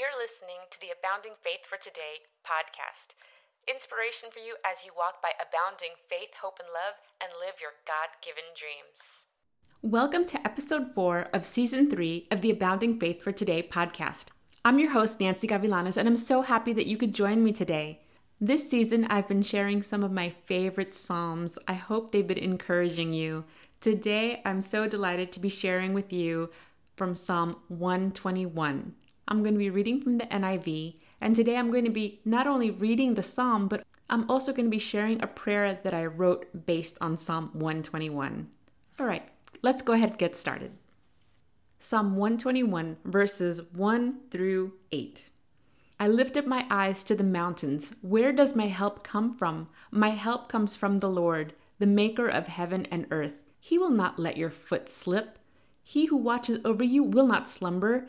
You're listening to the Abounding Faith for Today podcast. Inspiration for you as you walk by abounding faith, hope, and love and live your God given dreams. Welcome to episode four of season three of the Abounding Faith for Today podcast. I'm your host, Nancy Gavilanes, and I'm so happy that you could join me today. This season, I've been sharing some of my favorite Psalms. I hope they've been encouraging you. Today, I'm so delighted to be sharing with you from Psalm 121. I'm going to be reading from the NIV, and today I'm going to be not only reading the psalm, but I'm also going to be sharing a prayer that I wrote based on Psalm 121. All right, let's go ahead and get started. Psalm 121, verses 1 through 8. I lift up my eyes to the mountains. Where does my help come from? My help comes from the Lord, the maker of heaven and earth. He will not let your foot slip. He who watches over you will not slumber.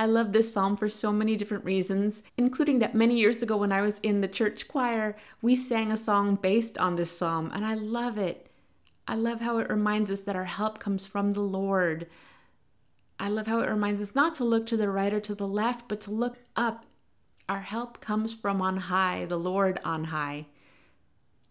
I love this psalm for so many different reasons, including that many years ago when I was in the church choir, we sang a song based on this psalm, and I love it. I love how it reminds us that our help comes from the Lord. I love how it reminds us not to look to the right or to the left, but to look up. Our help comes from on high, the Lord on high.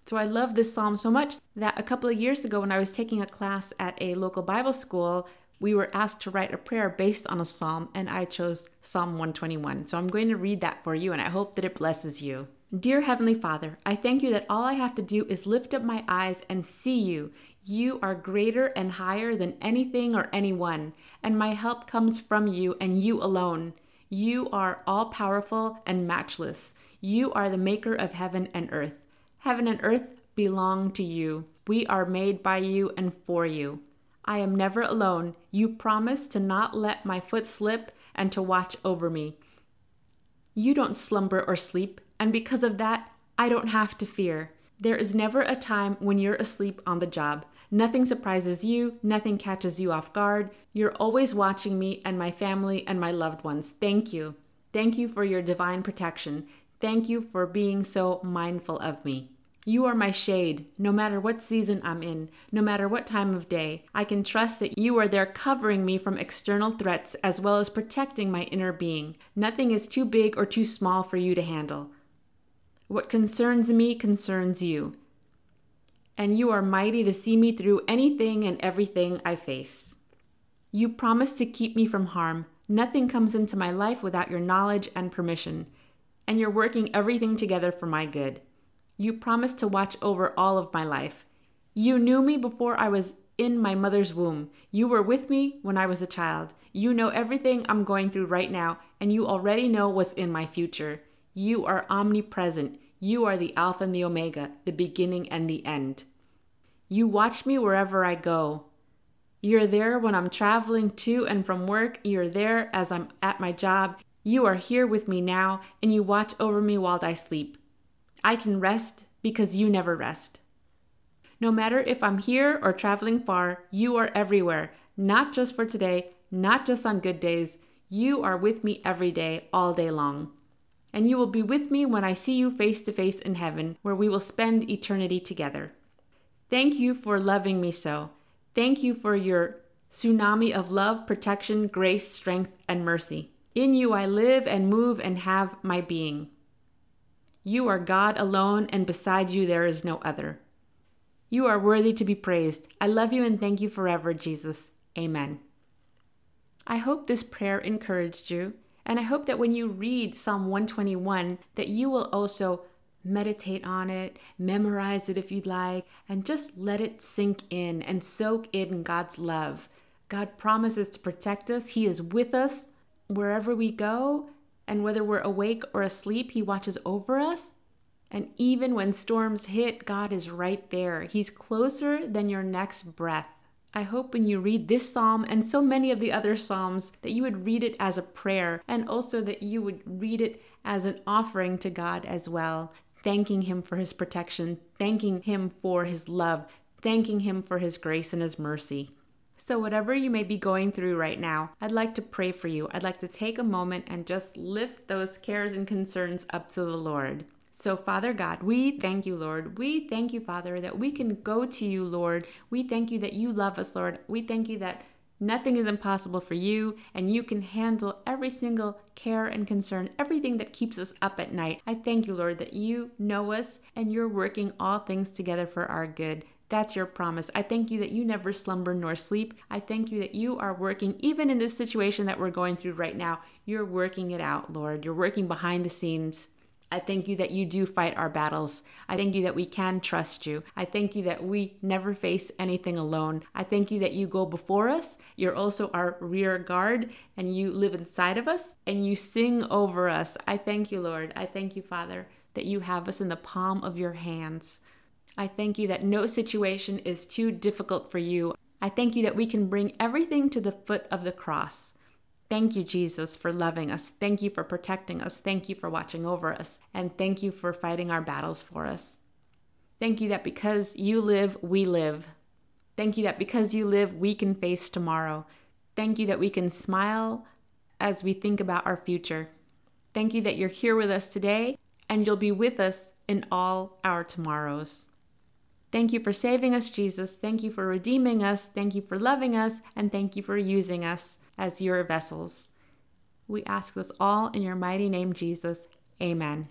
So I love this psalm so much that a couple of years ago, when I was taking a class at a local Bible school, we were asked to write a prayer based on a psalm, and I chose Psalm 121. So I'm going to read that for you, and I hope that it blesses you. Dear Heavenly Father, I thank you that all I have to do is lift up my eyes and see you. You are greater and higher than anything or anyone, and my help comes from you and you alone. You are all powerful and matchless. You are the maker of heaven and earth. Heaven and earth belong to you. We are made by you and for you. I am never alone. You promise to not let my foot slip and to watch over me. You don't slumber or sleep, and because of that, I don't have to fear. There is never a time when you're asleep on the job. Nothing surprises you, nothing catches you off guard. You're always watching me and my family and my loved ones. Thank you. Thank you for your divine protection. Thank you for being so mindful of me. You are my shade, no matter what season I'm in, no matter what time of day. I can trust that you are there covering me from external threats as well as protecting my inner being. Nothing is too big or too small for you to handle. What concerns me concerns you. And you are mighty to see me through anything and everything I face. You promise to keep me from harm. Nothing comes into my life without your knowledge and permission. And you're working everything together for my good. You promised to watch over all of my life. You knew me before I was in my mother's womb. You were with me when I was a child. You know everything I'm going through right now, and you already know what's in my future. You are omnipresent. You are the Alpha and the Omega, the beginning and the end. You watch me wherever I go. You're there when I'm traveling to and from work. You're there as I'm at my job. You are here with me now, and you watch over me while I sleep. I can rest because you never rest. No matter if I'm here or traveling far, you are everywhere, not just for today, not just on good days. You are with me every day, all day long. And you will be with me when I see you face to face in heaven, where we will spend eternity together. Thank you for loving me so. Thank you for your tsunami of love, protection, grace, strength, and mercy. In you I live and move and have my being. You are God alone, and beside you there is no other. You are worthy to be praised. I love you and thank you forever, Jesus. Amen. I hope this prayer encouraged you, and I hope that when you read Psalm 121 that you will also meditate on it, memorize it if you'd like, and just let it sink in and soak in God's love. God promises to protect us. He is with us wherever we go, and whether we're awake or asleep, He watches over us. And even when storms hit, God is right there. He's closer than your next breath. I hope when you read this psalm and so many of the other psalms that you would read it as a prayer and also that you would read it as an offering to God as well. thanking Him for His protection, thanking Him for His love, thanking Him for His grace and His mercy. So, whatever you may be going through right now, I'd like to pray for you. I'd like to take a moment and just lift those cares and concerns up to the Lord. So, Father God, we thank you, Lord. We thank you, Father, that we can go to you, Lord. We thank you that you love us, Lord. We thank you that Nothing is impossible for you, and you can handle every single care and concern, everything that keeps us up at night. I thank you, Lord, that you know us and you're working all things together for our good. That's your promise. I thank you that you never slumber nor sleep. I thank you that you are working, even in this situation that we're going through right now, you're working it out, Lord. You're working behind the scenes. I thank you that you do fight our battles. I thank you that we can trust you. I thank you that we never face anything alone. I thank you that you go before us. You're also our rear guard and you live inside of us and you sing over us. I thank you, Lord. I thank you, Father, that you have us in the palm of your hands. I thank you that no situation is too difficult for you. I thank you that we can bring everything to the foot of the cross. Thank you, Jesus, for loving us. Thank you for protecting us. Thank you for watching over us. And thank you for fighting our battles for us. Thank you that because you live, we live. Thank you that because you live, we can face tomorrow. Thank you that we can smile as we think about our future. Thank you that you're here with us today and you'll be with us in all our tomorrows. Thank you for saving us, Jesus. Thank you for redeeming us. Thank you for loving us. And thank you for using us as your vessels. We ask this all in your mighty name, Jesus. Amen.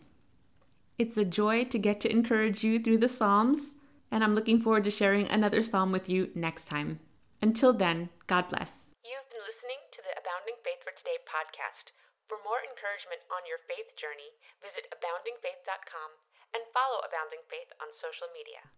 It's a joy to get to encourage you through the Psalms, and I'm looking forward to sharing another Psalm with you next time. Until then, God bless. You've been listening to the Abounding Faith for Today podcast. For more encouragement on your faith journey, visit aboundingfaith.com and follow Abounding Faith on social media.